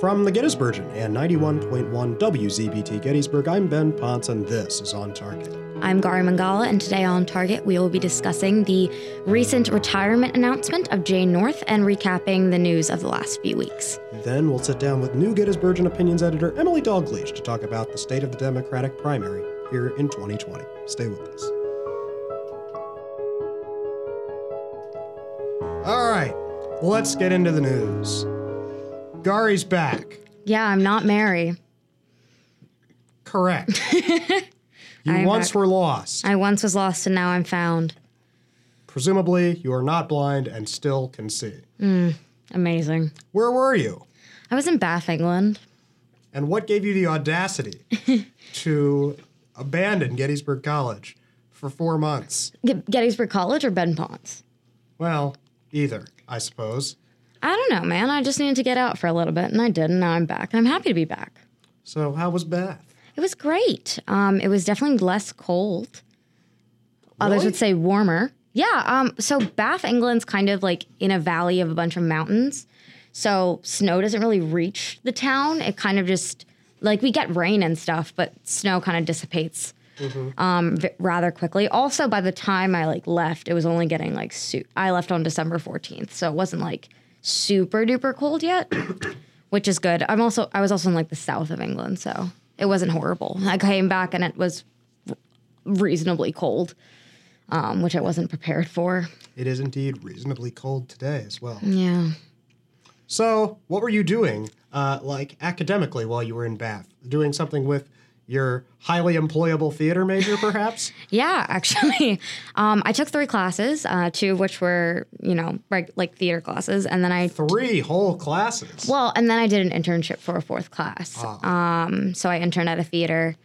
From the Gettysburgian and 91.1 WZBT Gettysburg, I'm Ben Ponce, and this is On Target. I'm Gari Mangala, and today on Target, we will be discussing the recent retirement announcement of Jane North and recapping the news of the last few weeks. Then we'll sit down with new Gettysburgian Opinions editor Emily Dalgleish to talk about the state of the Democratic primary here in 2020. Stay with us. All right, let's get into the news. Gari's back. Yeah, I'm not Mary. Correct. you once back. were lost. I once was lost and now I'm found. Presumably, you are not blind and still can see. Hmm, amazing. Where were you? I was in Bath, England. And what gave you the audacity to abandon Gettysburg College for four months? Ge- Gettysburg College or Ben Ponce? Well, either, I suppose. I don't know, man. I just needed to get out for a little bit, and I did, and now I'm back, and I'm happy to be back. So, how was Bath? It was great. Um, it was definitely less cold. Others Really? would say warmer. Yeah. Um, so Bath, England's kind of like in a valley of a bunch of mountains. So snow doesn't really reach the town. It kind of just like we get rain and stuff, but snow kind of dissipates um, v- rather quickly. Also, by the time I like left, it was only getting like su- I left on December fourteenth, so it wasn't like super duper cold yet, which is good. I'm also I was also in like the south of England, so it wasn't horrible. I came back and it was reasonably cold, um, which I wasn't prepared for. It is indeed reasonably cold today as well. Yeah. So, what were you doing, uh, like academically, while you were in Bath? Doing something with your highly employable theater major, perhaps? Yeah, actually, um, I took three classes, uh, two of which were, you know, reg- like theater classes, and then I Three whole classes. Well, and then I did an internship for a fourth class. Um, so I interned at a theater,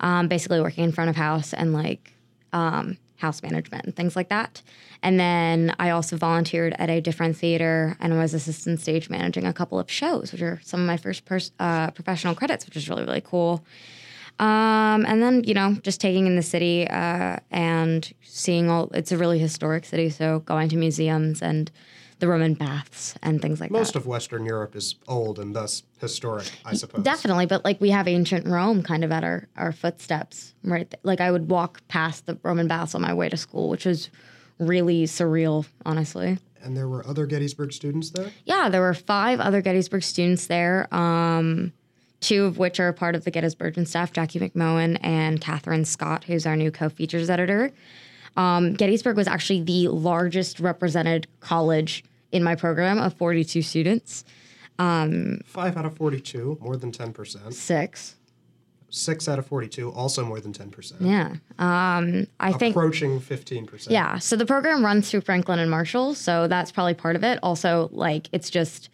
um, basically working in front of house and like um, house management and things like that. And then I also volunteered at a different theater and was assistant stage managing a couple of shows, which are some of my first pers- uh, professional credits, which is really, really cool. Um, and then, you know, just taking in the city uh, and seeing all, it's a really historic city. So going to museums and the Roman baths and things like that. Most of Western Europe is old and thus historic, I suppose. Definitely, but like we have ancient Rome kind of at our, our footsteps, right? th- Like I would walk past the Roman baths on my way to school, which was really surreal, honestly. And there were other Gettysburg students there? Yeah, there were five other Gettysburg students there, um, two of which are part of the Gettysburgian staff, Jackie McMahon and Catherine Scott, who's our new co-features editor. Um, Gettysburg was actually the largest represented college in my program of 42 students, Five out of 42, more than 10%. six. Six out of 42, also more than 10%. Yeah. Um, I think Approaching 15%. Yeah. So the program runs through Franklin and Marshall. So that's probably part of it. Also, like, it's just,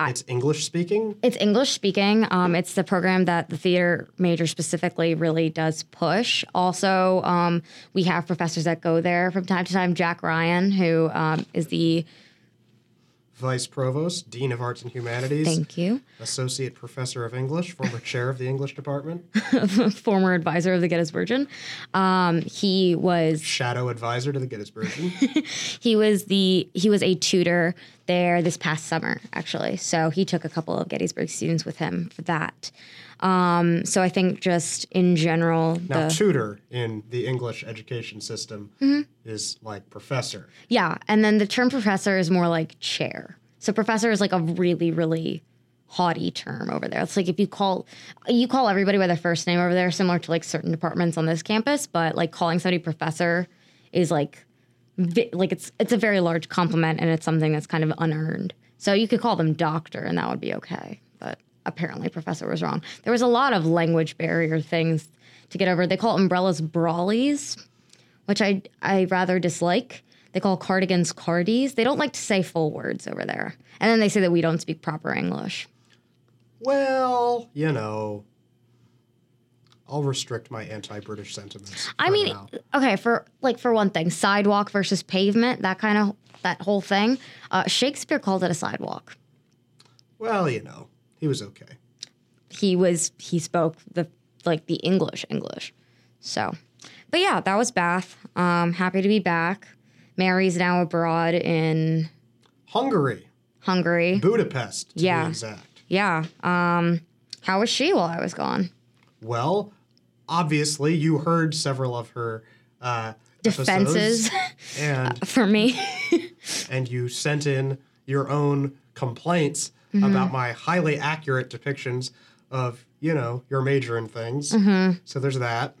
It's English speaking. it's English speaking. Um, it's the program that the theater major specifically really does push. Also, um, we have professors that go there from time to time. Jack Ryan, who um, is the, Vice Provost, Dean of Arts and Humanities, thank you, Associate Professor of English, former Chair of the English Department, former advisor of the Gettysburgian. Um, he was Shadow Advisor to the Gettysburgian. he was the he was a tutor there this past summer actually so he took a couple of gettysburg students with him for that um, so i think just in general Now, the tutor in the English education system Mm-hmm. is like professor. yeah and then the term professor is more like chair so professor is like a really really haughty term over there it's like if you call you call everybody by their first name over there similar to like certain departments on this campus but like calling somebody professor is like vi- like it's it's a very large compliment and it's something that's kind of unearned. So you could call them doctor and that would be okay. But apparently professor was wrong. There was a lot of language barrier things to get over. They call umbrellas brawlies, which I I rather dislike. They call cardigans cardies. They don't like to say full words over there. And then they say that we don't speak proper English. Well, you know, I'll restrict my anti-British sentiments. I mean, now. okay, for like for one thing, sidewalk versus pavement, that kind of that whole thing. Uh, Shakespeare called it a sidewalk. well, you know, he was okay. he was he spoke the like the English English. So, but yeah, that was Bath. Um, happy to be back. Mary's now abroad in Hungary, Hungary. Budapest, to Yeah. be exact. yeah. Um, how was she while I was gone? Well, obviously, you heard several of her uh, Defenses and for me. and you sent in your own complaints Mm-hmm. about my highly accurate depictions of you know your major and things. Mm-hmm. So there's that.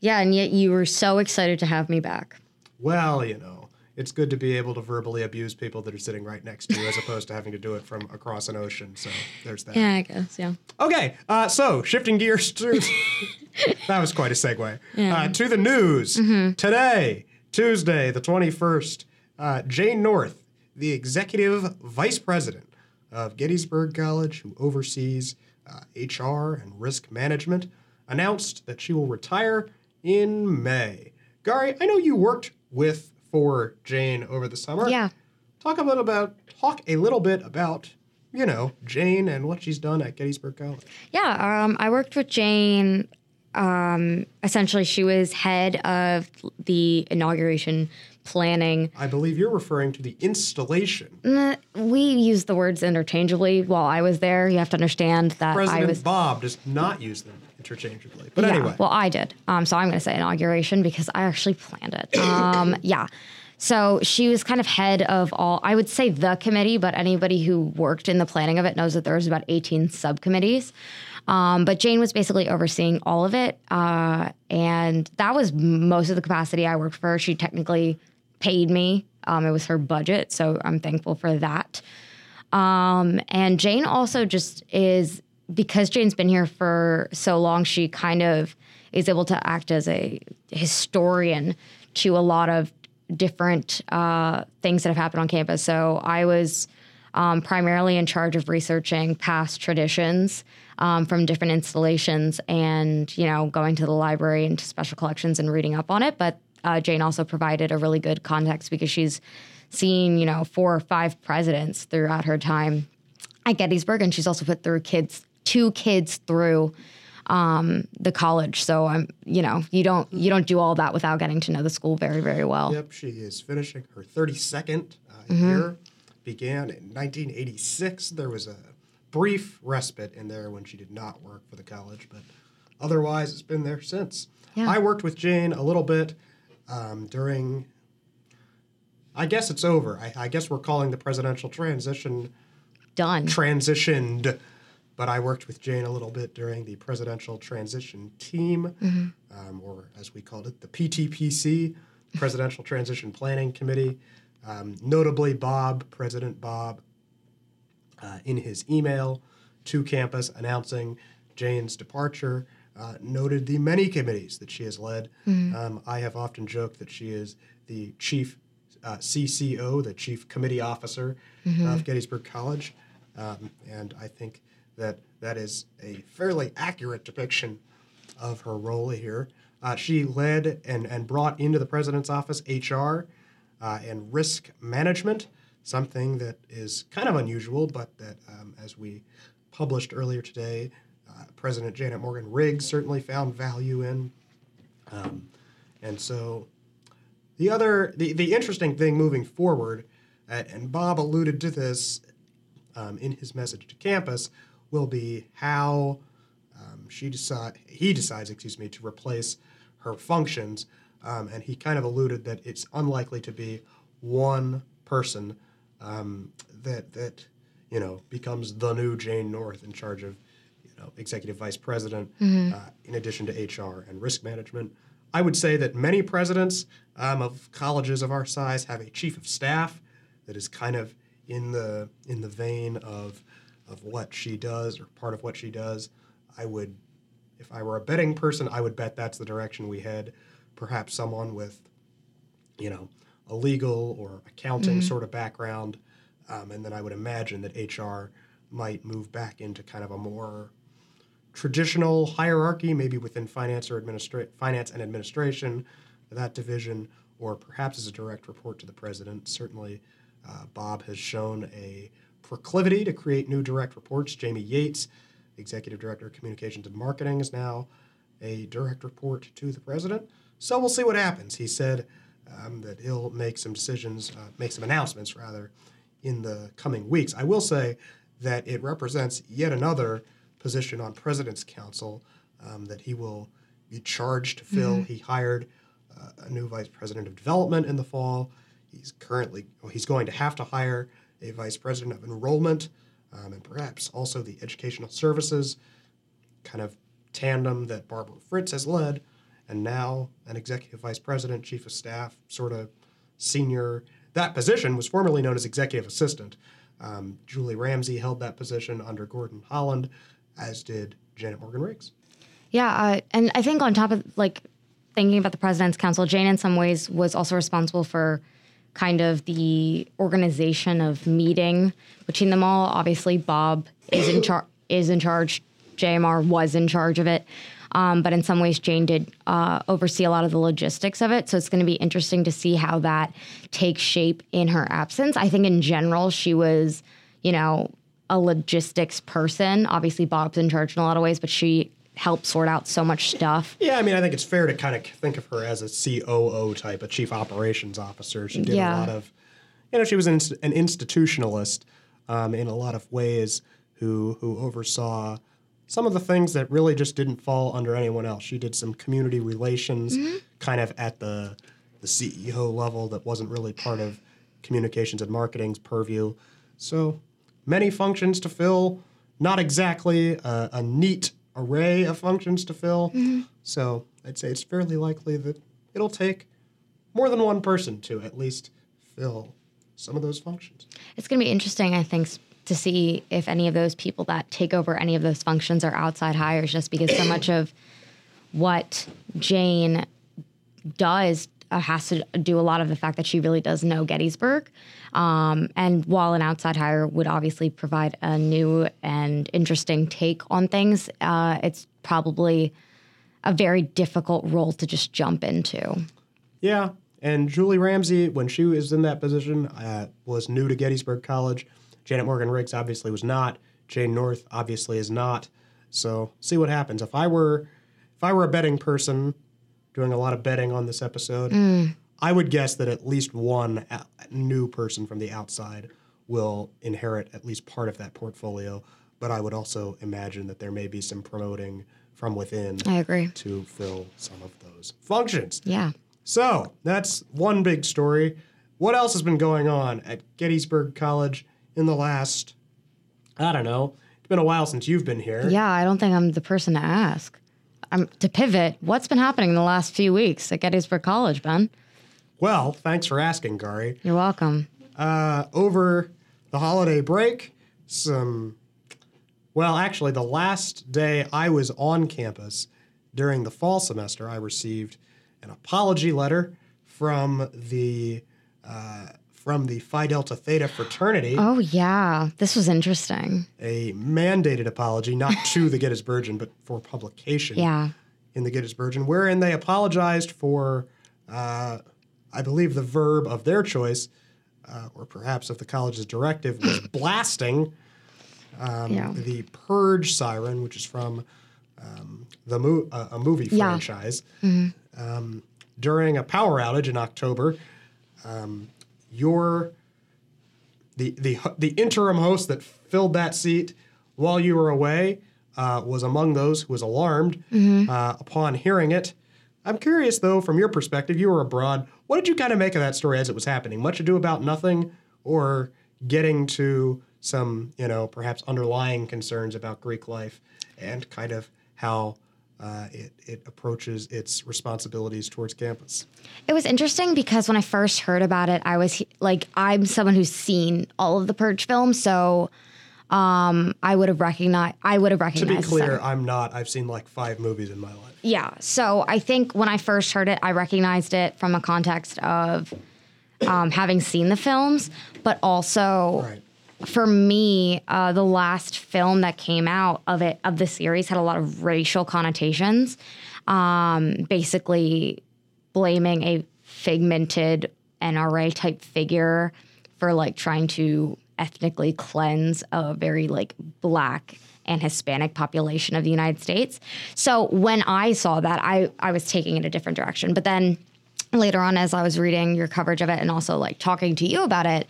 yeah, and yet you were so excited to have me back. Well, you know, it's good to be able to verbally abuse people that are sitting right next to you as opposed to having to do it from across an ocean. So there's that. Yeah, I guess. Yeah. Okay, uh, so shifting gears to that was quite a segue uh, to the news today, Tuesday, the twenty first. Uh, Jane North, the executive vice president of Gettysburg College, who oversees uh, HR and risk management, announced that she will retire in May. Gary, I know you worked with for Jane over the summer. Yeah. Talk a little about talk a little bit about you know Jane and what she's done at Gettysburg College. Yeah, um, I worked with Jane. Um, essentially, she was head of the inauguration planning. I believe you're referring to the installation. Uh, We use the words interchangeably while I was there. You have to understand that I President was. Bob does not use them interchangeably. But yeah, anyway, well, I did. Um, so I'm going to say inauguration because I actually planned it. Um, yeah. So she was kind of head of all, I would say the committee, but anybody who worked in the planning of it knows that there was about 18 subcommittees. Um, but Jane was basically overseeing all of it. Uh, and that was most of the capacity I worked for. She technically paid me, um, it was her budget. So I'm thankful for that. Um, and Jane also just is because Jane's been here for so long, she kind of is able to act as a historian to a lot of different uh, things that have happened on campus. So I was um, primarily in charge of researching past traditions um, from different installations and, you know, going to the library and to special collections and reading up on it. But uh, Jane also provided a really good context because she's seen, you know, four or five presidents throughout her time at Gettysburg, and she's also put through kids, two kids through um, the college. So I'm, you know, you don't you don't do all that without getting to know the school very very well. yep, she is finishing her 32nd uh, Mm-hmm. year. Began in 1986. There was a brief respite in there when she did not work for the college, but otherwise it's been there since. Yeah. I worked with Jane a little bit um, during. I guess it's over. I, I guess we're calling the presidential transition Done. transitioned, but I worked with Jane a little bit during the presidential transition team, um, or as we called it, the PTPC, Presidential Transition Planning Committee. Um, notably, Bob, President Bob, uh, in his email to campus announcing Jane's departure, uh, noted the many committees that she has led. Um, I have often joked that she is the chief uh, CCO, the chief committee officer of Gettysburg College, um, and I think that that is a fairly accurate depiction of her role here. Uh, she led and, and brought into the president's office HR uh, and risk management, something that is kind of unusual, but that, um, as we published earlier today, President Janet Morgan Riggs certainly found value in. Um, and so the other, the, the interesting thing moving forward, uh, and Bob alluded to this um, in his message to campus, will be how um, she decide he decides, excuse me, to replace her functions, um, and he kind of alluded that it's unlikely to be one person um, that that you know becomes the new Jane North in charge of know executive vice president, uh, in addition to HR and risk management. I would say that many presidents um, of colleges of our size have a chief of staff that is kind of in the in the vein of of what she does or part of what she does. I would, if I were a betting person, I would bet that's the direction we head. Perhaps someone with, you know, a legal or accounting sort of background, um, and then I would imagine that HR might move back into kind of a more traditional hierarchy, maybe within finance or administra- finance and administration, that division, or perhaps as a direct report to the president. Certainly, uh, Bob has shown a proclivity to create new direct reports. Jamie Yates, executive director of communications and marketing, is now a direct report to the president. So we'll see what happens. He said um, that he'll make some decisions, uh, make some announcements rather, in the coming weeks. I will say that it represents yet another position on President's Council um, that he will be charged to fill. He hired uh, a new vice president of development in the fall. He's currently well, he's going to have to hire a vice president of enrollment um, and perhaps also the educational services kind of tandem that Barbara Fritz has led, and now an executive vice president, chief of staff, sort of senior. That position was formerly known as executive assistant. Um, Julie Ramsey held that position under Gordon Haaland, as did Janet Morgan Riggs. Yeah, uh, and I think on top of like thinking about the president's council, Jane in some ways was also responsible for kind of the organization of meeting between them all. Obviously, Bob is in charge. Is in charge. JMR was in charge of it. Um, but in some ways, Jane did uh, oversee a lot of the logistics of it. So it's going to be interesting to see how that takes shape in her absence. I think in general, she was, you know, a logistics person. Obviously, Bob's in charge in a lot of ways, but she helped sort out so much stuff. Yeah, I mean, I think it's fair to kind of think of her as a COO type, a chief operations officer. She did Yeah. a lot of, you know, she was an, an institutionalist um, in a lot of ways who who oversaw some of the things that really just didn't fall under anyone else. She did some community relations, kind of at the the CEO level, that wasn't really part of communications and marketing's purview. So many functions to fill, not exactly a, a neat array of functions to fill. Mm-hmm. So I'd say it's fairly likely that it'll take more than one person to at least fill some of those functions. It's going to be interesting, I think, to see if any of those people that take over any of those functions are outside hires, just because so much of what Jane does uh, has to do a lot of the fact that she really does know Gettysburg. Um, and while an outside hire would obviously provide a new and interesting take on things, uh, it's probably a very difficult role to just jump into. Yeah, and Julie Ramsey, when she was in that position, uh, was new to Gettysburg College. Janet Morgan Riggs obviously was not. Jane North obviously is not. So see what happens. If I were, if I were a betting person, doing a lot of betting on this episode, mm. I would guess that at least one new person from the outside will inherit at least part of that portfolio. But I would also imagine that there may be some promoting from within I agree. to fill some of those functions. Yeah. So that's one big story. What else has been going on at Gettysburg College in the last, I don't know, it's been a while since you've been here. Yeah, I don't think I'm the person to ask. Um, to pivot, what's been happening in the last few weeks at Gettysburg College, Ben? Well, thanks for asking, Gary. You're welcome. Uh, over the holiday break, some, well, actually, the last day I was on campus during the fall semester, I received an apology letter from the uh, from the Phi Delta Theta fraternity. Oh, yeah. This was interesting. a mandated apology, not to the Gettysburgian, but for publication Yeah. in the Gettysburgian, wherein they apologized for, uh, I believe, the verb of their choice, uh, or perhaps of the college's directive, was blasting um, Yeah. the Purge siren, which is from um, the mo- uh, a movie Yeah. franchise. Um, during a power outage in October, um, your the the the interim host that filled that seat while you were away uh, was among those who was alarmed uh, upon hearing it. I'm curious though, from your perspective, you were abroad. What did you kind of make of that story as it was happening? Much ado about nothing, or getting to some, you know, perhaps underlying concerns about Greek life and kind of how uh, it, it approaches its responsibilities towards campus. It was interesting because when I first heard about it, I was like, I'm someone who's seen all of the Purge films, so um, I would have recognized. I would have recognized. To be clear. I'm not. I've seen like five movies in my life. Yeah. So I think when I first heard it, I recognized it from a context of um, having seen the films, but also Right. For me, uh, the last film that came out of it of the series had a lot of racial connotations, um, basically blaming a figmented NRA type figure for like trying to ethnically cleanse a very like black and Hispanic population of the United States. So when I saw that, I I was taking it a different direction. But then later on as I was reading your coverage of it and also like talking to you about it,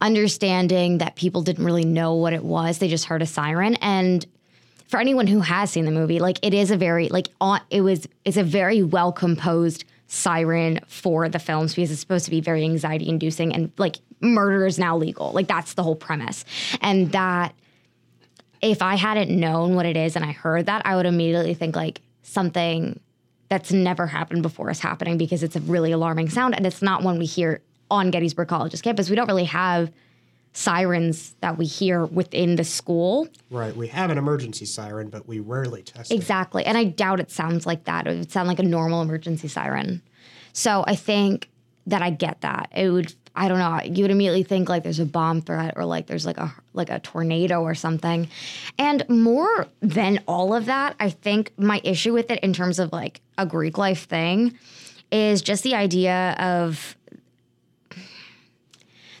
understanding that people didn't really know what it was. They just heard a siren. And for anyone who has seen the movie, like it is a very like it was it's a very well composed siren for the films because it's supposed to be very anxiety inducing and like murder is now legal. Like that's the whole premise. And that if I hadn't known what it is and I heard that, I would immediately think like something that's never happened before is happening because it's a really alarming sound and it's not one we hear on Gettysburg College's campus. We don't really have sirens that we hear within the school. Right. We have an emergency siren, but we rarely test it. Exactly. And I doubt it sounds like that. It would sound like a normal emergency siren. So I think that I get that. It would I don't know, you would immediately think like there's a bomb threat or like there's like a like a tornado or something. And more than all of that, I think my issue with it in terms of like a Greek life thing is just the idea of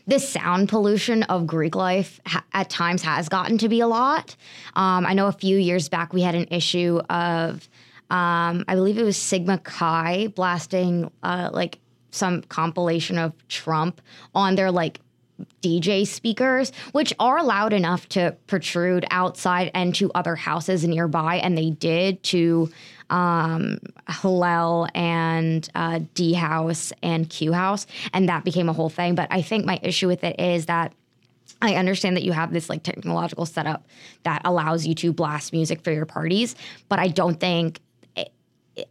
the sound pollution of Greek life ha- at times has gotten to be a lot. Um, I know a few years back we had an issue of, um, I believe it was Sigma Chi blasting uh, like some compilation of Trump on their like DJ speakers, which are loud enough to protrude outside and to other houses nearby, and they did to um, Hillel and uh, D House and Q House, and that became a whole thing. But I think my issue with it is that. I understand that you have this like technological setup that allows you to blast music for your parties, but I don't think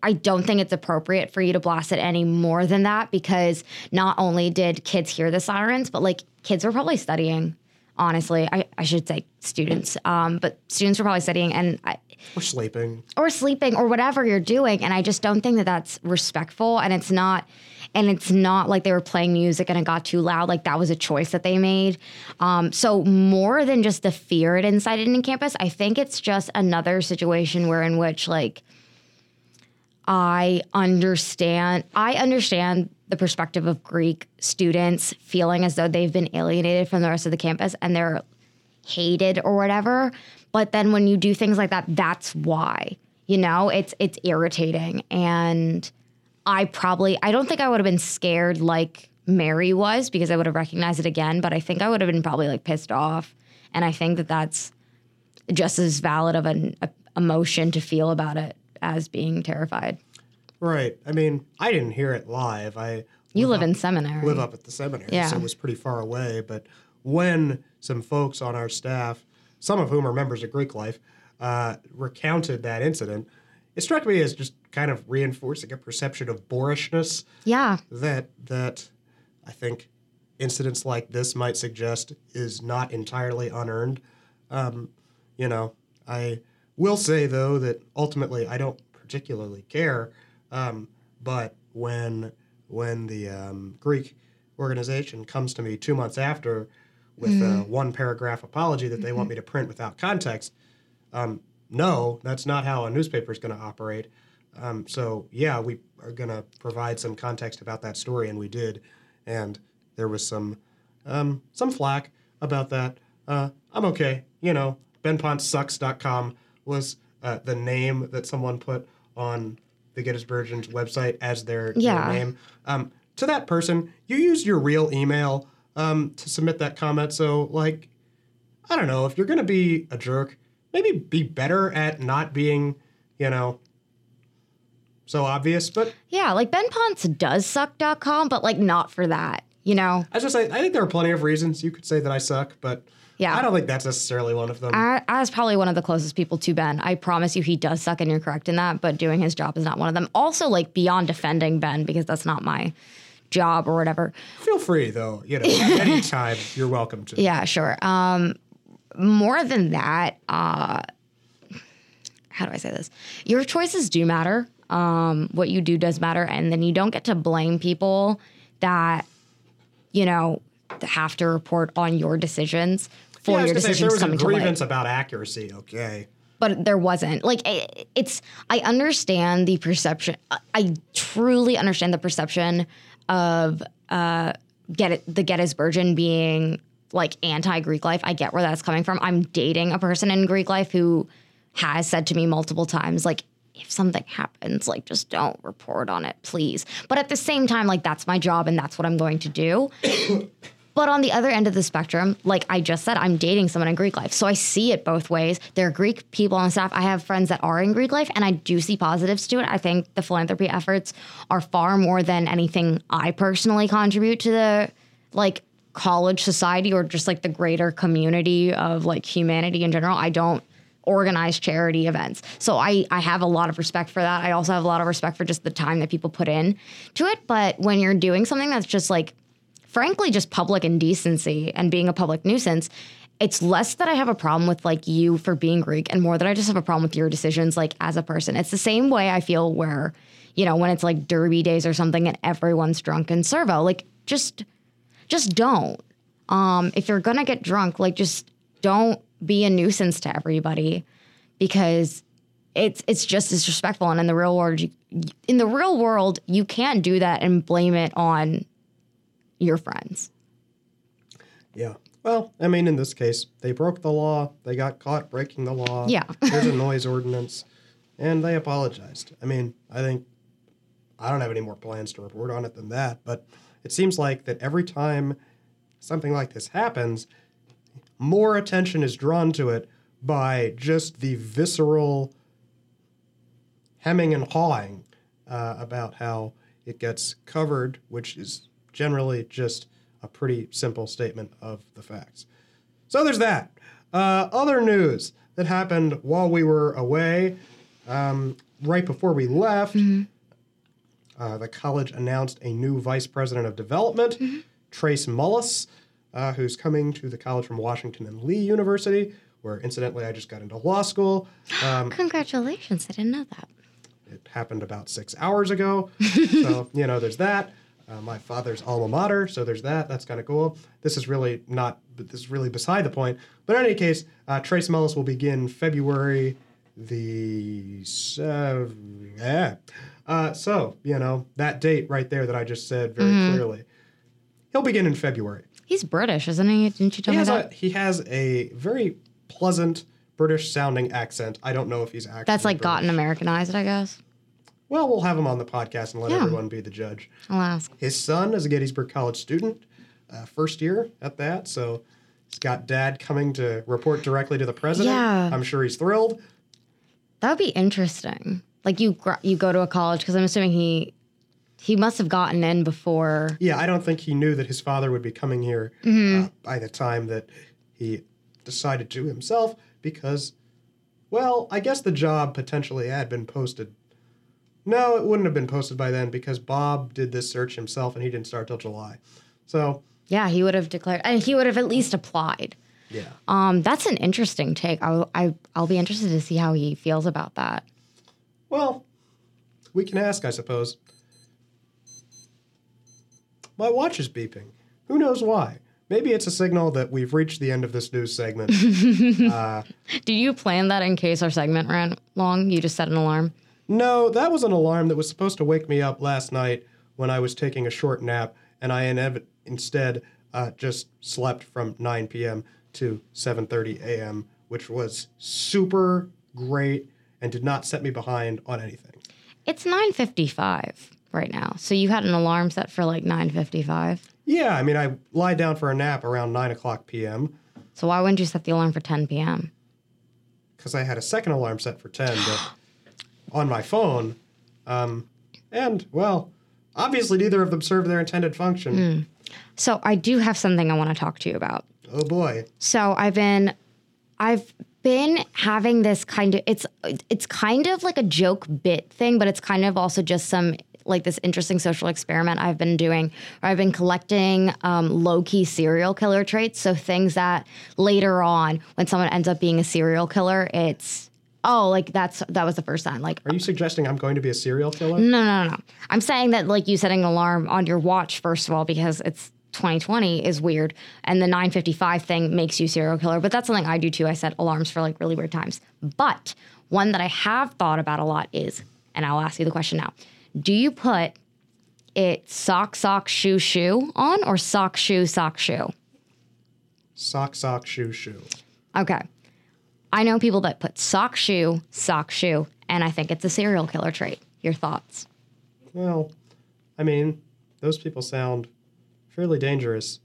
I don't think it's appropriate for you to blast it any more than that because not only did kids hear the sirens, but like kids were probably studying. Honestly, I, I should say students, um, but students were probably studying and I, Or sleeping. or sleeping or whatever you're doing, and I just don't think that that's respectful, and it's not. And it's not like they were playing music and it got too loud. Like that was a choice that they made. Um, so more than just the fear it incited in campus, I think it's just another situation where in which like I understand I understand the perspective of Greek students feeling as though they've been alienated from the rest of the campus and they're hated or whatever. But then when you do things like that, that's why. You know, it's it's irritating. And I probably I don't think I would have been scared like Mary was because I would have recognized it again, but I think I would have been probably like pissed off. And I think that that's just as valid of an emotion to feel about it as being terrified. Right. I mean, I didn't hear it live. I You live up, in seminary. live up at the seminary, Yeah. so it was pretty far away. But when some folks on our staff, some of whom are members of Greek Life, uh, recounted that incident, it struck me as just kind of reinforcing a perception of boorishness Yeah. that that I think incidents like this might suggest is not entirely unearned. Um, you know, I will say though that ultimately I don't particularly care. Um, but when when the um, Greek organization comes to me two months after with a one paragraph apology that they want me to print without context, um, no, that's not how a newspaper is going to operate. Um, so yeah, we are going to provide some context about that story, and we did, and there was some um, some flack about that. Uh, I'm okay, you know. BenPonceSucks.com was uh, the name that someone put on the Gettysburgians website as their, their Yeah. name. Um, to that person, you used your real email um, to submit that comment. So, like, I don't know, if you're going to be a jerk, maybe be better at not being, you know, so obvious. But Yeah, like Ben Ponce does suck.com, but like not for that, you know? I just say, I think there are plenty of reasons you could say that I suck, but Yeah. I don't think that's necessarily one of them. I, I was probably one of the closest people to Ben. I promise you he does suck and you're correct in that, but doing his job is not one of them. Also, like beyond defending Ben, because that's not my job or whatever. Feel free, though, you know, anytime you're welcome to. Yeah, sure. Um, more than that, uh, how do I say this? Your choices do matter. Um, what you do does matter, and then you don't get to blame people that you know have to report on your decisions for Yeah, your gonna say, if there decisions was a coming to grievance about accuracy, okay. but there wasn't like it, it's i understand the perception I- i truly understand the perception of uh get it the gettysburgian being like anti-greek life i get where that's coming from i'm dating a person in greek life who has said to me multiple times like if something happens, like just don't report on it, please. But at the same time, like that's my job and that's what I'm going to do. But on the other end of the spectrum, like I just said, I'm dating someone in Greek life. So I see it both ways. There are Greek people on staff. I have friends that are in Greek life, and I do see positives to it. I think the philanthropy efforts are far more than anything I personally contribute to the like college society or just like the greater community of like humanity in general. I don't organize charity events. So I I have a lot of respect for that. I also have a lot of respect for just the time that people put in to it, but when you're doing something that's just like frankly just public indecency and being a public nuisance it's less that I have a problem with like you for being Greek and more that I just have a problem with your decisions like as a person. It's the same way I feel where, you know, when it's like derby days or something and everyone's drunk and servo, like just just don't. Um if you're going to get drunk, like just don't be a nuisance to everybody because it's it's just disrespectful and in the real world you, in the real world you can't do that and blame it on your friends. Yeah. Well, I mean, in this case, they broke the law. They got caught breaking the law. Yeah. There's a noise ordinance, and they apologized. I mean, I think I don't have any more plans to report on it than that, but it seems like that every time something like this happens, more attention is drawn to it by just the visceral hemming and hawing uh, about how it gets covered, which is generally just a pretty simple statement of the facts. So there's that. Uh, other news that happened while we were away, um, right before we left, uh, the college announced a new vice president of development, Trace Mullis, uh, who's coming to the college from Washington and Lee University, where incidentally I just got into law school. Um, Congratulations. I didn't know that. it happened about six hours ago. so, you know, there's that. Uh, my father's alma mater, so there's that. That's kind of cool. This is really not, this is really beside the point. But in any case, uh, Trace Mullis will begin February the seven. Yeah. Uh, so, you know, that date right there that I just said very clearly. He'll begin in February. He's British, isn't he? Didn't you tell He me that? a, he has a very pleasant British sounding accent. I don't know if he's actually. That's like British. gotten Americanized, I guess. Well, we'll have him on the podcast and let Yeah. everyone be the judge. I'll ask. His son is a Gettysburg College student, uh, first year at that. So he's got dad coming to report directly to the president. Yeah. I'm sure he's thrilled. That would be interesting. Like you, gr- you go to a college because I'm assuming he, he must have gotten in before. Yeah, I don't think he knew that his father would be coming here Mm-hmm. uh, by the time that he decided to himself because, well, I guess the job potentially had been posted. No, it wouldn't have been posted by then because Bob did this search himself and he didn't start till July. So, Yeah, he would have declared, and he would have at least applied. yeah. Um, that's an interesting take. I, I, I'll be interested to see how he feels about that. Well, we can ask, I suppose. My watch is beeping. Who knows why? Maybe it's a signal that we've reached the end of this news segment. Did you plan that in case our segment ran long? You just set an alarm. No, that was an alarm that was supposed to wake me up last night when I was taking a short nap, and I inev- instead uh, just slept from 9 p.m. to 7:30 a.m., which was super great and did not set me behind on anything. It's 9:55 right now, so you had an alarm set for like 9:55. Yeah, I mean, I lie down for a nap around 9 o'clock p.m. So why wouldn't you set the alarm for 10 p.m.? because I had a second alarm set for 10 but on my phone. Um, and, well, obviously neither of them serve their intended function. So I do have something I want to talk to you about. Oh boy. So I've been I've been having this kind of it's it's kind of like a joke bit thing, but it's kind of also just some like this interesting social experiment I've been doing where I've been collecting um, low key serial killer traits. So things that later on, when someone ends up being a serial killer, it's oh like that's that was the first time like Are you suggesting I'm going to be a serial killer? no, no, no. I'm saying that like you setting an alarm on your watch first of all because it's 2020 is weird, and the 9:55 thing makes you serial killer. But that's something I do too. I set alarms for like really weird times. But one that I have thought about a lot is, and I'll ask you the question now: Do you put it sock sock shoe shoe on or sock shoe sock shoe? Sock, sock, shoe, shoe. Okay. I know people that put sock shoe, sock shoe, And I think it's a serial killer trait. Your thoughts? Well, I mean, those people sound fairly dangerous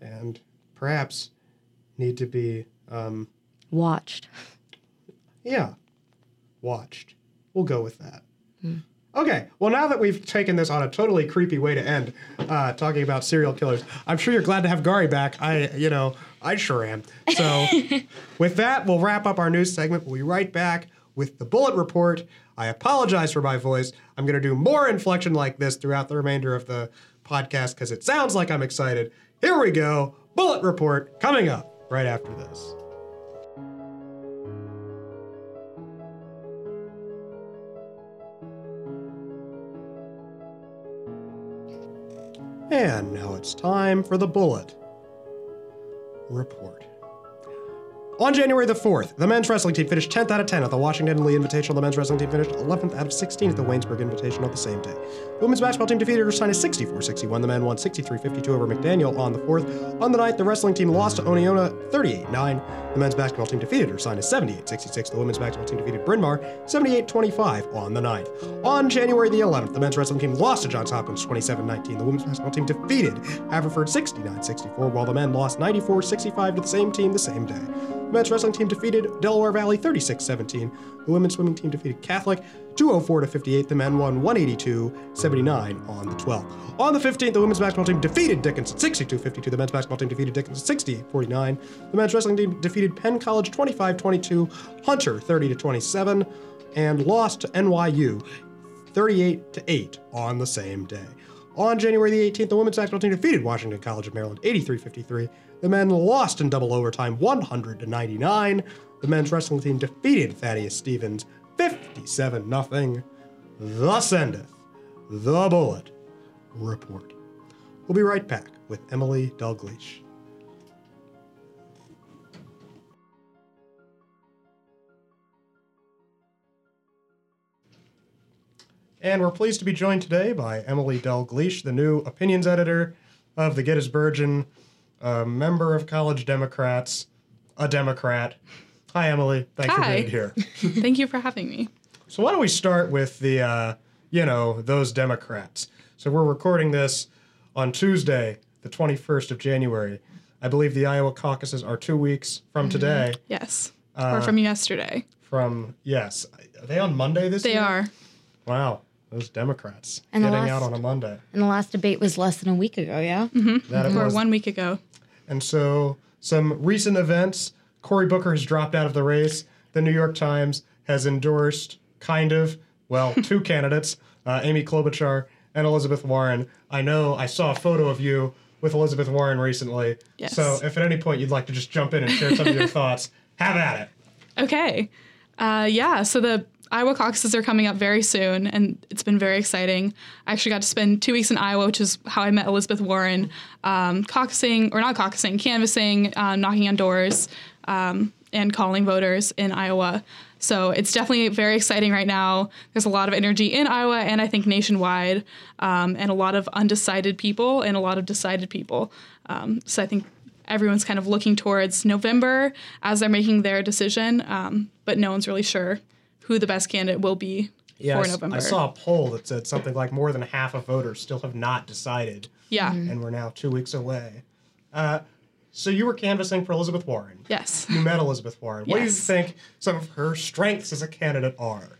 and perhaps need to be, um, Watched. yeah, watched. We'll go with that. Okay, well, now that we've taken this on a totally creepy way to end, uh, talking about serial killers, I'm sure you're glad to have Gary back. I, you know, I sure am. So, with that, we'll wrap up our news segment. We'll be right back with the Bullet Report. I apologize for my voice. I'm going to do more inflection like this throughout the remainder of the podcast because it sounds like I'm excited. Here we go. Bullet Report coming up right after this. And now it's time for the bullet report. On January the 4th, the men's wrestling team finished 10th out of 10 at the Washington Lee Invitational. The men's wrestling team finished 11th out of 16 at the Waynesburg Invitational the same day. The women's basketball team defeated Ursinus 64 61. The men won 63 52 over McDaniel on the 4th. On the 9th, the wrestling team lost to Oneonta 38 9. The men's basketball team defeated Ursinus 78 66. The women's basketball team defeated Bryn Mawr 78 25 on the 9th. On January the 11th, the men's wrestling team lost to Johns Hopkins 27 19. The women's basketball team defeated Haverford 69 64, while the men lost 94 65 to the same team the same day. The men's wrestling team defeated Delaware Valley 36 17. The women's swimming team defeated Catholic 204 to 58. The men won 182 79 on the 12th. On the 15th, the women's basketball team defeated Dickinson 62 52. The men's basketball team defeated Dickinson 68 49. The men's wrestling team defeated Penn College 25 22, Hunter 30 to 27, and lost to NYU 38 to 8 on the same day. On January the 18th, the women's basketball team defeated Washington College of Maryland 83-53. The men lost in double overtime 100 to 99. The men's wrestling team defeated Thaddeus Stevens 57 0 Thus endeth the Bullet Report. We'll be right back with Emily Dalgleish. And we're pleased to be joined today by Emily Dalgleish, the new opinions editor of the Gettysburgian, a member of College Democrats, a Democrat. Hi, Emily. Thanks for being here. Thank you for having me. So why don't we start with the, uh, you know, those Democrats? So we're recording this on Tuesday, the 21st of January. I believe the Iowa caucuses are two weeks from today. Yes. Uh, or from yesterday. From yes, are they on Monday this They year? They are. Wow, those Democrats And the getting last- out on a Monday. And the last debate was less than a week ago, yeah? That it Or was. one week ago. And so, some recent events Cory Booker has dropped out of the race. The New York Times has endorsed, kind of, well, two candidates, uh, Amy Klobuchar and Elizabeth Warren. I know I saw a photo of you with Elizabeth Warren recently. Yes. So, if at any point you'd like to just jump in and share some of your thoughts, have at it. Okay. Uh, yeah. So the Iowa caucuses are coming up very soon, and it's been very exciting. I actually got to spend two weeks in Iowa, which is how I met Elizabeth Warren, um, caucusing, or not caucusing, canvassing, uh, knocking on doors, um, and calling voters in Iowa. So it's definitely very exciting right now. There's a lot of energy in Iowa and I think nationwide, um, and a lot of undecided people and a lot of decided people. Um, so I think everyone's kind of looking towards November as they're making their decision, um, but no one's really sure who the best candidate will be Yeah, for s- November. I saw a poll that said something like more than half of voters still have not decided, yeah. and we're now two weeks away. Uh, so, you were canvassing for Elizabeth Warren. Yes. You met Elizabeth Warren. What do you think some of her strengths as a candidate are?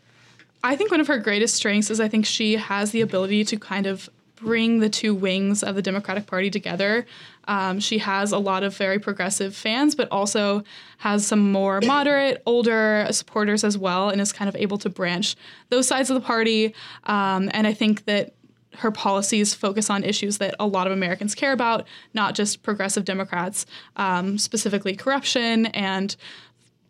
I think one of her greatest strengths is I think she has the ability to kind of bring the two wings of the Democratic Party together. Um, she has a lot of very progressive fans, but also has some more moderate, older supporters as well, and is kind of able to branch those sides of the party. Um, and I think that her policies focus on issues that a lot of Americans care about, not just progressive Democrats, um, specifically corruption and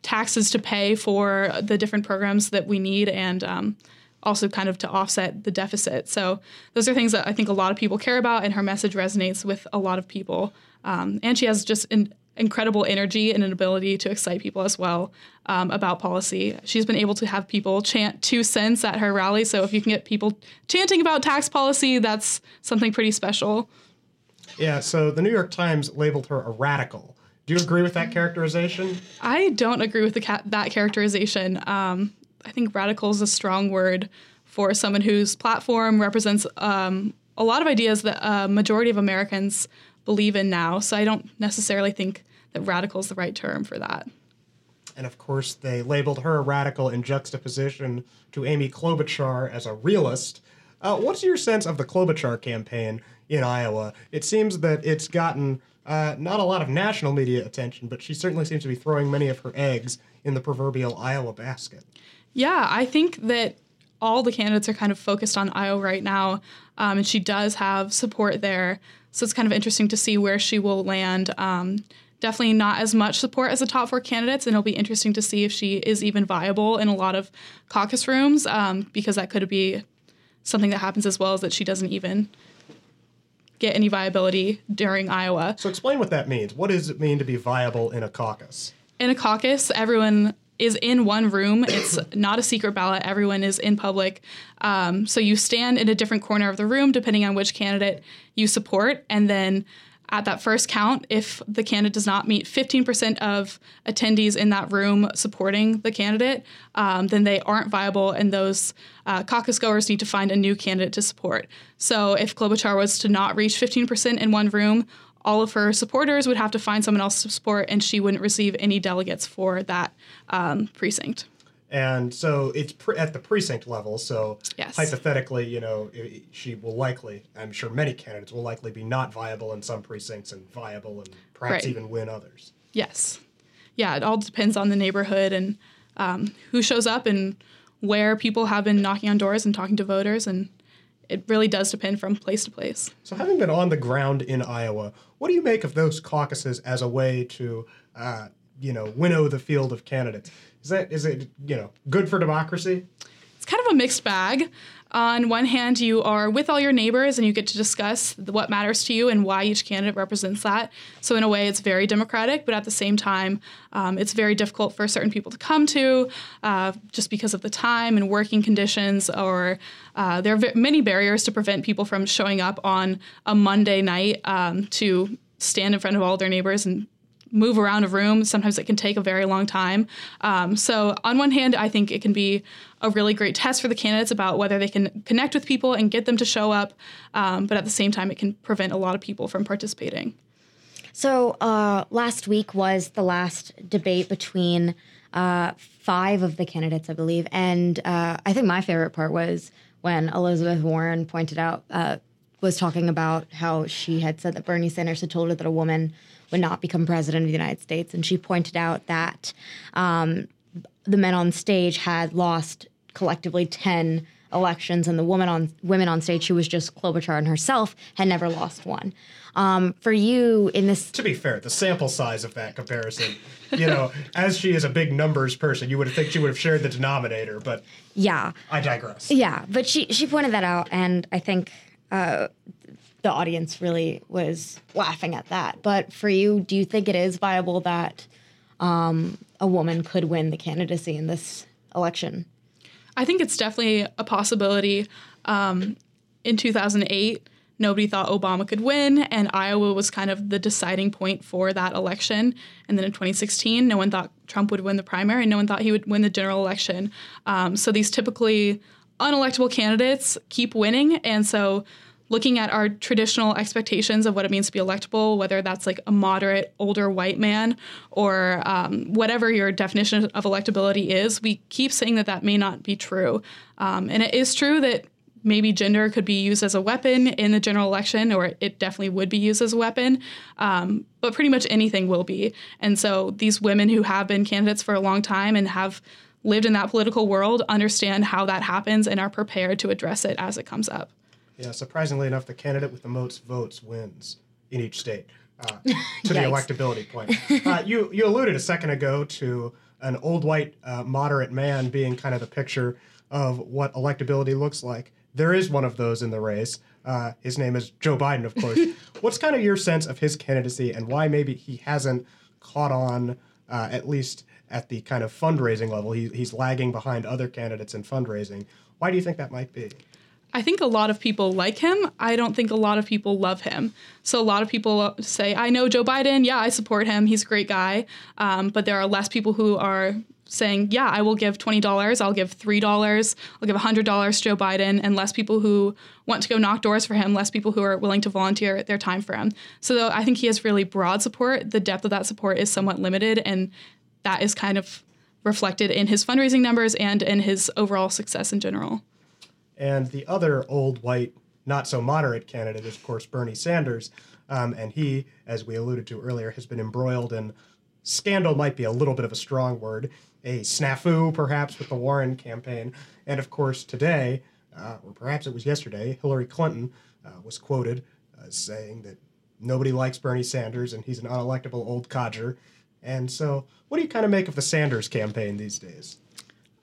taxes to pay for the different programs that we need and um, also kind of to offset the deficit. So those are things that I think a lot of people care about, and her message resonates with a lot of people. Um, and she has just an incredible energy and an ability to excite people as well um, about policy. She's been able to have people chant two cents at her rally. So if you can get people chanting about tax policy, that's something pretty special. Yeah, so the New York Times labeled her a radical. Do you agree with that characterization? I don't agree with the ca- that characterization. Um, I think radical is a strong word for someone whose platform represents um, a lot of ideas that a majority of Americans believe in now. So I don't necessarily think that radical is the right term for that. And of course, they labeled her radical in juxtaposition to Amy Klobuchar as a realist. Uh, what's your sense of the Klobuchar campaign in Iowa? It seems that it's gotten uh, not a lot of national media attention, but she certainly seems to be throwing many of her eggs in the proverbial Iowa basket. Yeah, I think that all the candidates are kind of focused on Iowa right now, um, and she does have support there. So it's kind of interesting to see where she will land. Um, definitely not as much support as the top four candidates, and it'll be interesting to see if she is even viable in a lot of caucus rooms, um, because that could be something that happens as well as that she doesn't even get any viability during Iowa. So explain what that means. What does it mean to be viable in a caucus? In a caucus, everyone is in one room. It's not a secret ballot. Everyone is in public. Um, so you stand in a different corner of the room depending on which candidate you support. And then at that first count, if the candidate does not meet 15% of attendees in that room supporting the candidate, um, then they aren't viable, and those uh, caucus goers need to find a new candidate to support. So if Klobuchar was to not reach 15% in one room, all of her supporters would have to find someone else to support, and she wouldn't receive any delegates for that um, precinct. And so it's pre- at the precinct level. So Yes. hypothetically, you know, she will likely, I'm sure many candidates will likely be not viable in some precincts and viable and perhaps Right. even win others. Yes. Yeah, it all depends on the neighborhood and um, who shows up and where people have been knocking on doors and talking to voters. And it really does depend from place to place. So, having been on the ground in Iowa, what do you make of those caucuses as a way to, uh, you know, winnow the field of candidates? Is that is it you know good for democracy? It's kind of a mixed bag. On one hand, you are with all your neighbors and you get to discuss what matters to you and why each candidate represents that. So, in a way, it's very democratic, but at the same time, um, it's very difficult for certain people to come to uh, just because of the time and working conditions, or uh, there are v- many barriers to prevent people from showing up on a Monday night um, to stand in front of all their neighbors and move around a room. Sometimes it can take a very long time. Um, so, on one hand, I think it can be a really great test for the candidates about whether they can connect with people and get them to show up. Um, but at the same time, it can prevent a lot of people from participating. So uh, last week was the last debate between uh, five of the candidates, I believe, and uh, I think my favorite part was when Elizabeth Warren pointed out uh, was talking about how she had said that Bernie Sanders had told her that a woman would not become president of the United States, and she pointed out that um, the men on stage had lost collectively ten elections, and the woman on women on stage, who was just Klobuchar and herself, had never lost one. Um, for you in this To be fair, the sample size of that comparison, you know, as she is a big numbers person, you would have think she would have shared the denominator, but yeah I digress. yeah but she she pointed that out and i think the audience really was laughing at that but for you do you think it is viable that um, a woman could win the candidacy in this election I think it's definitely a possibility. Um, in 2008, nobody thought Obama could win, and Iowa was kind of the deciding point for that election. And then in 2016, no one thought Trump would win the primary, and no one thought he would win the general election. Um, so these typically unelectable candidates keep winning, and so looking at our traditional expectations of what it means to be electable, whether that's like a moderate, older white man or um, whatever your definition of electability is, we keep saying that that may not be true. Um, and it is true that maybe gender could be used as a weapon in the general election, or it definitely would be used as a weapon. Um, but pretty much anything will be. And so these women who have been candidates for a long time and have lived in that political world understand how that happens and are prepared to address it as it comes up. Yeah, surprisingly enough, the candidate with the most votes wins in each state. Uh, to the electability point, uh, you you alluded a second ago to an old white uh, moderate man being kind of the picture of what electability looks like. There is one of those in the race. Uh, his name is Joe Biden, of course. What's kind of your sense of his candidacy and why maybe he hasn't caught on, uh, at least at the kind of fundraising level? He, he's lagging behind other candidates in fundraising. Why do you think that might be? I think a lot of people like him. I don't think a lot of people love him. So a lot of people say, I know Joe Biden. Yeah, I support him. He's a great guy. Um, but there are less people who are saying, yeah, I will give $20, I'll give $3, I'll give $100 to Joe Biden, and less people who want to go knock doors for him, less people who are willing to volunteer their time for him. So I think he has really broad support. The depth of that support is somewhat limited, and that is kind of reflected in his fundraising numbers and in his overall success in general. And the other old white, not so moderate candidate is, of course, Bernie Sanders. Um, and he, as we alluded to earlier, has been embroiled in scandal, might be a little bit of a strong word, a snafu perhaps with the Warren campaign. And of course, today, uh, or perhaps it was yesterday, Hillary Clinton uh, was quoted as saying that nobody likes Bernie Sanders and he's an unelectable old codger. And so, what do you kind of make of the Sanders campaign these days?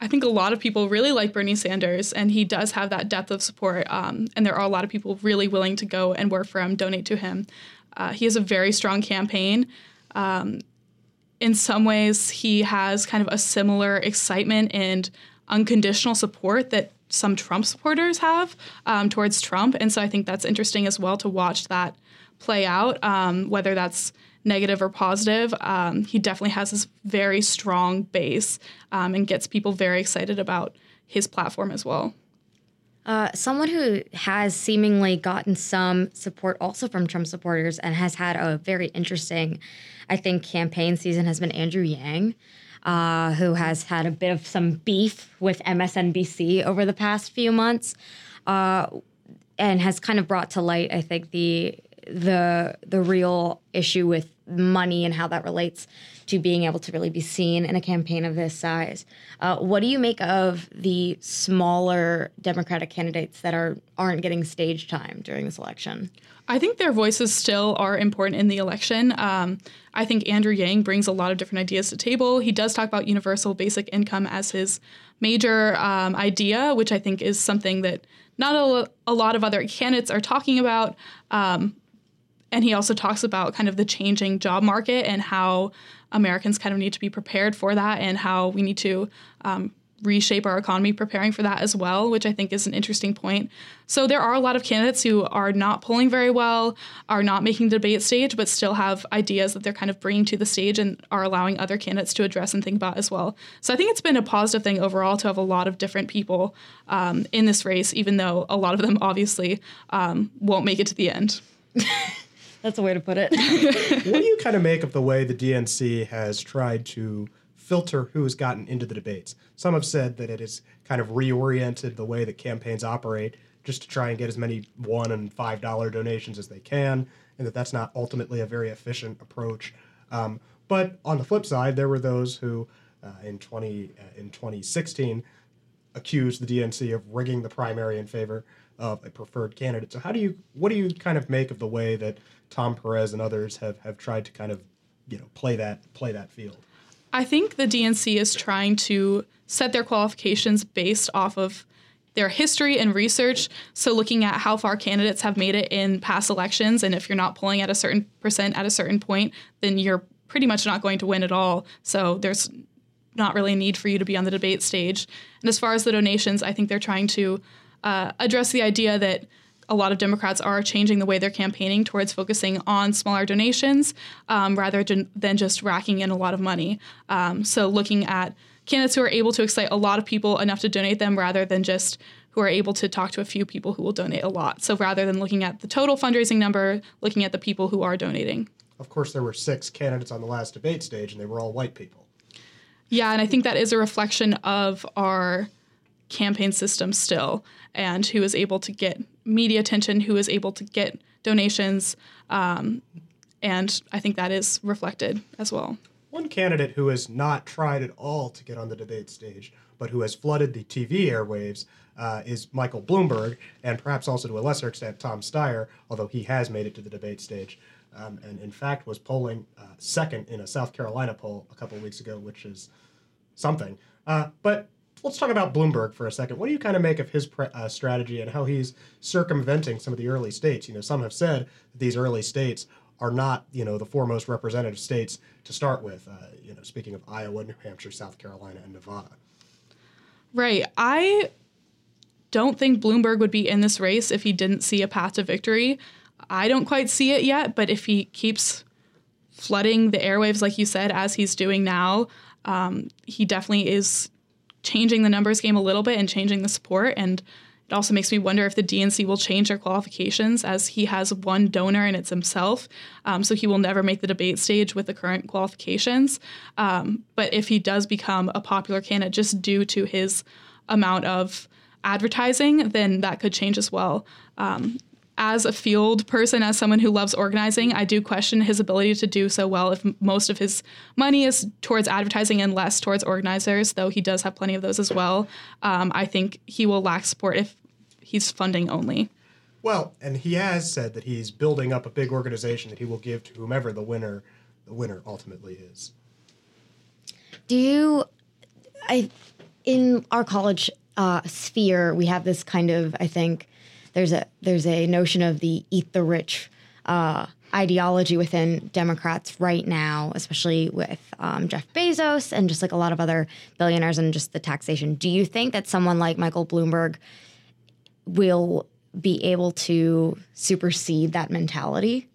I think a lot of people really like Bernie Sanders, and he does have that depth of support. Um, and there are a lot of people really willing to go and work for him, donate to him. Uh, he has a very strong campaign. Um, in some ways, he has kind of a similar excitement and unconditional support that some Trump supporters have um, towards Trump. And so I think that's interesting as well to watch that play out, um, whether that's negative or positive, um, he definitely has this very strong base um, and gets people very excited about his platform as well. Uh, someone who has seemingly gotten some support also from Trump supporters and has had a very interesting, I think, campaign season has been Andrew Yang. Uh, who has had a bit of some beef with MSNBC over the past few months, uh, and has kind of brought to light, I think, the the the real issue with money and how that relates to being able to really be seen in a campaign of this size. Uh, what do you make of the smaller Democratic candidates that are aren't getting stage time during this election? I think their voices still are important in the election. Um, I think Andrew Yang brings a lot of different ideas to table. He does talk about universal basic income as his major um, idea, which I think is something that not a, a, lot of other candidates are talking about. Um, and he also talks about kind of the changing job market and how Americans kind of need to be prepared for that and how we need to um, reshape our economy preparing for that as well, which I think is an interesting point. So there are a lot of candidates who are not polling very well, are not making the debate stage, but still have ideas that they're kind of bringing to the stage and are allowing other candidates to address and think about as well. So I think it's been a positive thing overall to have a lot of different people um, in this race, even though a lot of them obviously um, won't make it to the end. That's a way to put it. what do you kind of make of the way the DNC has tried to filter who has gotten into the debates? Some have said that it has kind of reoriented the way that campaigns operate just to try and get as many one and five dollar donations as they can, and that that's not ultimately a very efficient approach. Um, but on the flip side, there were those who, uh, in twenty uh, in 2016, accused the DNC of rigging the primary in favor of a preferred candidate. So how do you what do you kind of make of the way that Tom Perez and others have have tried to kind of you know play that play that field? I think the DNC is trying to set their qualifications based off of their history and research. So, looking at how far candidates have made it in past elections, and if you're not polling at a certain percent at a certain point, then you're pretty much not going to win at all. So, there's not really a need for you to be on the debate stage. And as far as the donations, I think they're trying to uh, address the idea that a lot of Democrats are changing the way they're campaigning towards focusing on smaller donations um, rather than just racking in a lot of money. Um, so, looking at candidates who are able to excite a lot of people enough to donate them rather than just who are able to talk to a few people who will donate a lot. So, rather than looking at the total fundraising number, looking at the people who are donating. Of course, there were six candidates on the last debate stage, and they were all white people. Yeah, and I think that is a reflection of our campaign system still and who is able to get media attention, who is able to get donations. Um, and I think that is reflected as well. One candidate who has not tried at all to get on the debate stage, but who has flooded the TV airwaves, uh, is Michael Bloomberg, and perhaps also to a lesser extent Tom Steyer, although he has made it to the debate stage. Um, and in fact was polling uh, second in a South Carolina poll a couple weeks ago, which is something. Uh, but let's talk about Bloomberg for a second. What do you kind of make of his pre- uh, strategy and how he's circumventing some of the early states? You know, some have said that these early states are not, you know, the foremost representative states to start with. Uh, you know, speaking of Iowa, New Hampshire, South Carolina, and Nevada. Right. I don't think Bloomberg would be in this race if he didn't see a path to victory. I don't quite see it yet, but if he keeps flooding the airwaves, like you said, as he's doing now, um, he definitely is changing the numbers game a little bit and changing the support. And it also makes me wonder if the DNC will change their qualifications as he has one donor and it's himself. Um, so he will never make the debate stage with the current qualifications. Um, but if he does become a popular candidate just due to his amount of advertising, then that could change as well. Um, as a field person, as someone who loves organizing, I do question his ability to do so well if most of his money is towards advertising and less towards organizers, though he does have plenty of those as well. Um, I think he will lack support if he's funding only. Well, and he has said that he's building up a big organization that he will give to whomever the winner the winner ultimately is. Do you I in our college uh, sphere we have this kind of I think there's a there's a notion of the eat the rich uh, ideology within Democrats right now, especially with um, Jeff Bezos and just like a lot of other billionaires and just the taxation. Do you think that someone like Michael Bloomberg will be able to supersede that mentality?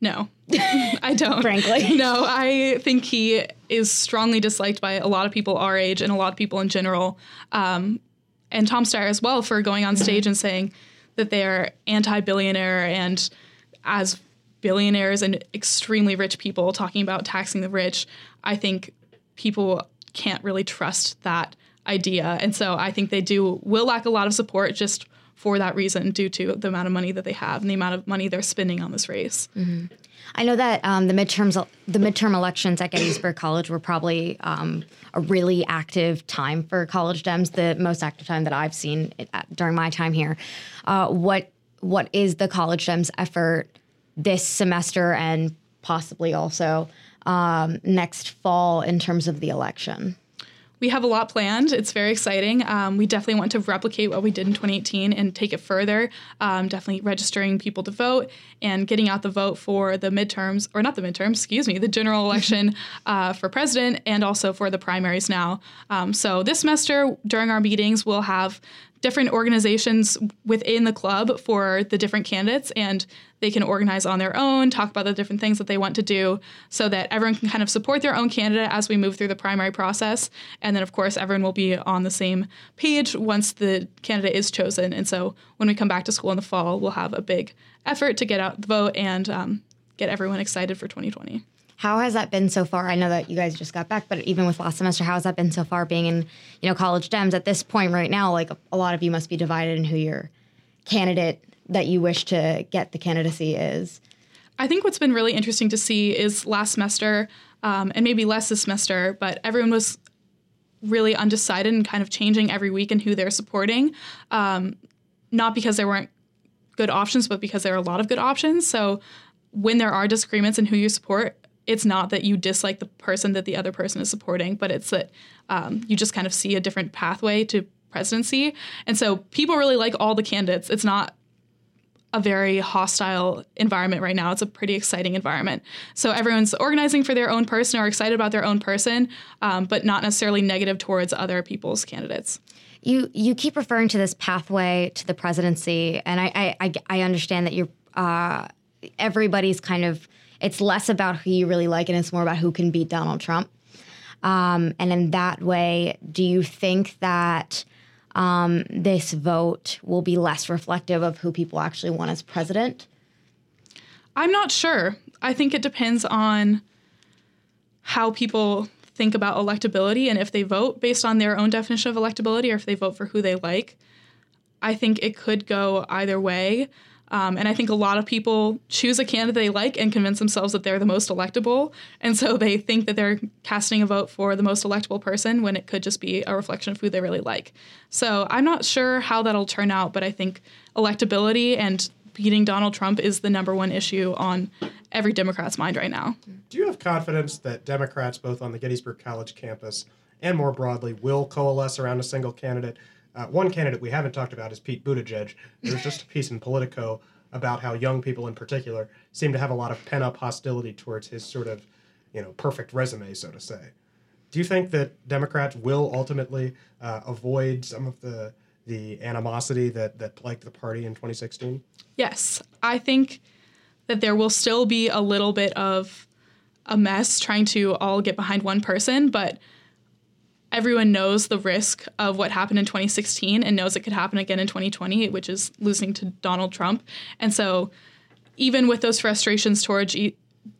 No, I don't. Frankly. No, I think he is strongly disliked by a lot of people our age and a lot of people in general. Um, and Tom Steyer as well for going on stage and saying that they are anti billionaire and as billionaires and extremely rich people talking about taxing the rich. I think people can't really trust that idea. And so I think they do will lack a lot of support just for that reason due to the amount of money that they have and the amount of money they're spending on this race. Mm-hmm. I know that um, the midterms, the midterm elections at Gettysburg College were probably um, a really active time for college Dems, the most active time that I've seen it, uh, during my time here. Uh, what what is the college Dems effort this semester and possibly also um, next fall in terms of the election? We have a lot planned. It's very exciting. Um, we definitely want to replicate what we did in 2018 and take it further. Um, definitely registering people to vote and getting out the vote for the midterms, or not the midterms, excuse me, the general election uh, for president and also for the primaries now. Um, so this semester during our meetings, we'll have different organizations within the club for the different candidates and they can organize on their own, talk about the different things that they want to do so that everyone can kind of support their own candidate as we move through the primary process. And then, of course, everyone will be on the same page once the candidate is chosen. And so when we come back to school in the fall, we'll have a big effort to get out the vote and um, get everyone excited for 2020. How has that been so far? I know that you guys just got back, but even with last semester, how has that been so far being in, you know, college Dems at this point right now? Like a lot of you must be divided in who your candidate that you wish to get the candidacy is. I think what's been really interesting to see is last semester, um, and maybe less this semester, but everyone was really undecided and kind of changing every week in who they're supporting. Um, not because there weren't good options, but because there are a lot of good options. So when there are disagreements in who you support, it's not that you dislike the person that the other person is supporting, but it's that um, you just kind of see a different pathway to presidency. And so people really like all the candidates. It's not a very hostile environment right now. It's a pretty exciting environment. So everyone's organizing for their own person or excited about their own person, um, but not necessarily negative towards other people's candidates. You you keep referring to this pathway to the presidency, and I I, I understand that you're uh, everybody's kind of it's less about who you really like and it's more about who can beat Donald Trump. Um, and in that way, do you think that um, this vote will be less reflective of who people actually want as president? I'm not sure. I think it depends on how people think about electability and if they vote based on their own definition of electability or if they vote for who they like. I think it could go either way. Um, and I think a lot of people choose a candidate they like and convince themselves that they're the most electable. And so they think that they're casting a vote for the most electable person when it could just be a reflection of who they really like. So I'm not sure how that'll turn out, but I think electability and beating Donald Trump is the number one issue on every Democrat's mind right now. Do you have confidence that Democrats, both on the Gettysburg College campus and more broadly, will coalesce around a single candidate? Uh, one candidate we haven't talked about is Pete Buttigieg. There's just a piece in Politico about how young people in particular seem to have a lot of pent up hostility towards his sort of, you know, perfect resume, so to say. Do you think that Democrats will ultimately uh, avoid some of the the animosity that that plagued the party in 2016? Yes, I think that there will still be a little bit of a mess trying to all get behind one person, but everyone knows the risk of what happened in 2016 and knows it could happen again in 2020, which is losing to Donald Trump. And so, even with those frustrations towards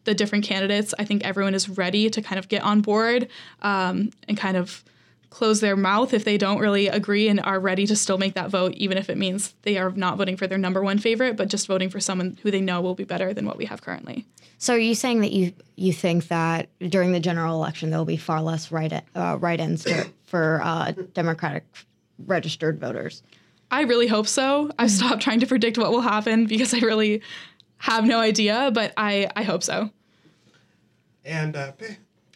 the different candidates, I think everyone is ready to kind of get on board um, and kind of close their mouth if they don't really agree and are ready to still make that vote, even if it means they are not voting for their number one favorite, but just voting for someone who they know will be better than what we have currently. So are you saying that you you think that during the general election there will be far less write uh, write-ins for, for uh, Democratic registered voters? I really hope so. I've stopped trying to predict what will happen because I really have no idea, but I, I hope so. And uh,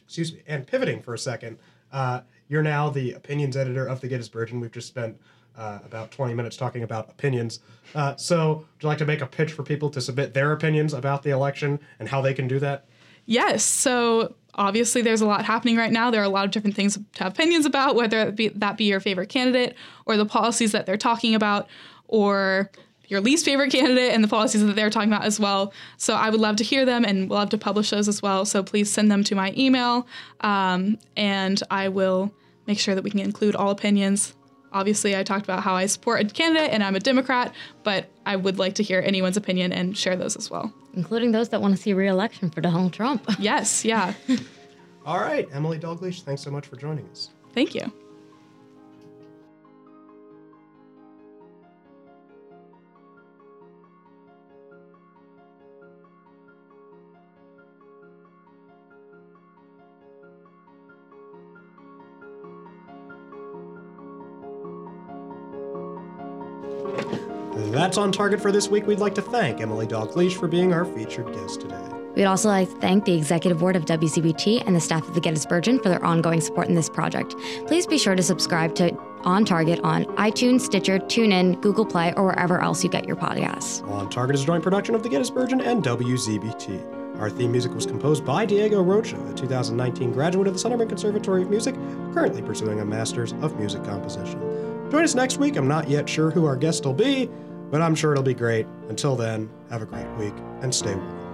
excuse me. And pivoting for a second, uh, you're now the opinions editor of the Gettysburgian. We've just spent uh, about 20 minutes talking about opinions. Uh, so, would you like to make a pitch for people to submit their opinions about the election and how they can do that? Yes. So, obviously, there's a lot happening right now. There are a lot of different things to have opinions about, whether be, that be your favorite candidate or the policies that they're talking about, or your least favorite candidate and the policies that they're talking about as well. So I would love to hear them and love to publish those as well. So please send them to my email, um, and I will make sure that we can include all opinions obviously I talked about how I support a candidate and I'm a Democrat, but I would like to hear anyone's opinion and share those as well. Including those that want to see re-election for Donald Trump. yes, yeah. All right, Emily Dalgleish, thanks so much for joining us. Thank you. That's on target for this week. We'd like to thank Emily Dalgleish for being our featured guest today. We'd also like to thank the executive board of WZBT and the staff of the Gettysburgian for their ongoing support in this project. Please be sure to subscribe to On Target on iTunes, Stitcher, TuneIn, Google Play, or wherever else you get your podcasts. On Target is a joint production of the Gettysburgian and WZBT. Our theme music was composed by Diego Rocha, a 2019 graduate of the Sunderman Conservatory of Music, currently pursuing a Master's of Music Composition. Join us next week. I'm not yet sure who our guest will be, but I'm sure it'll be great. Until then, have a great week and stay warm.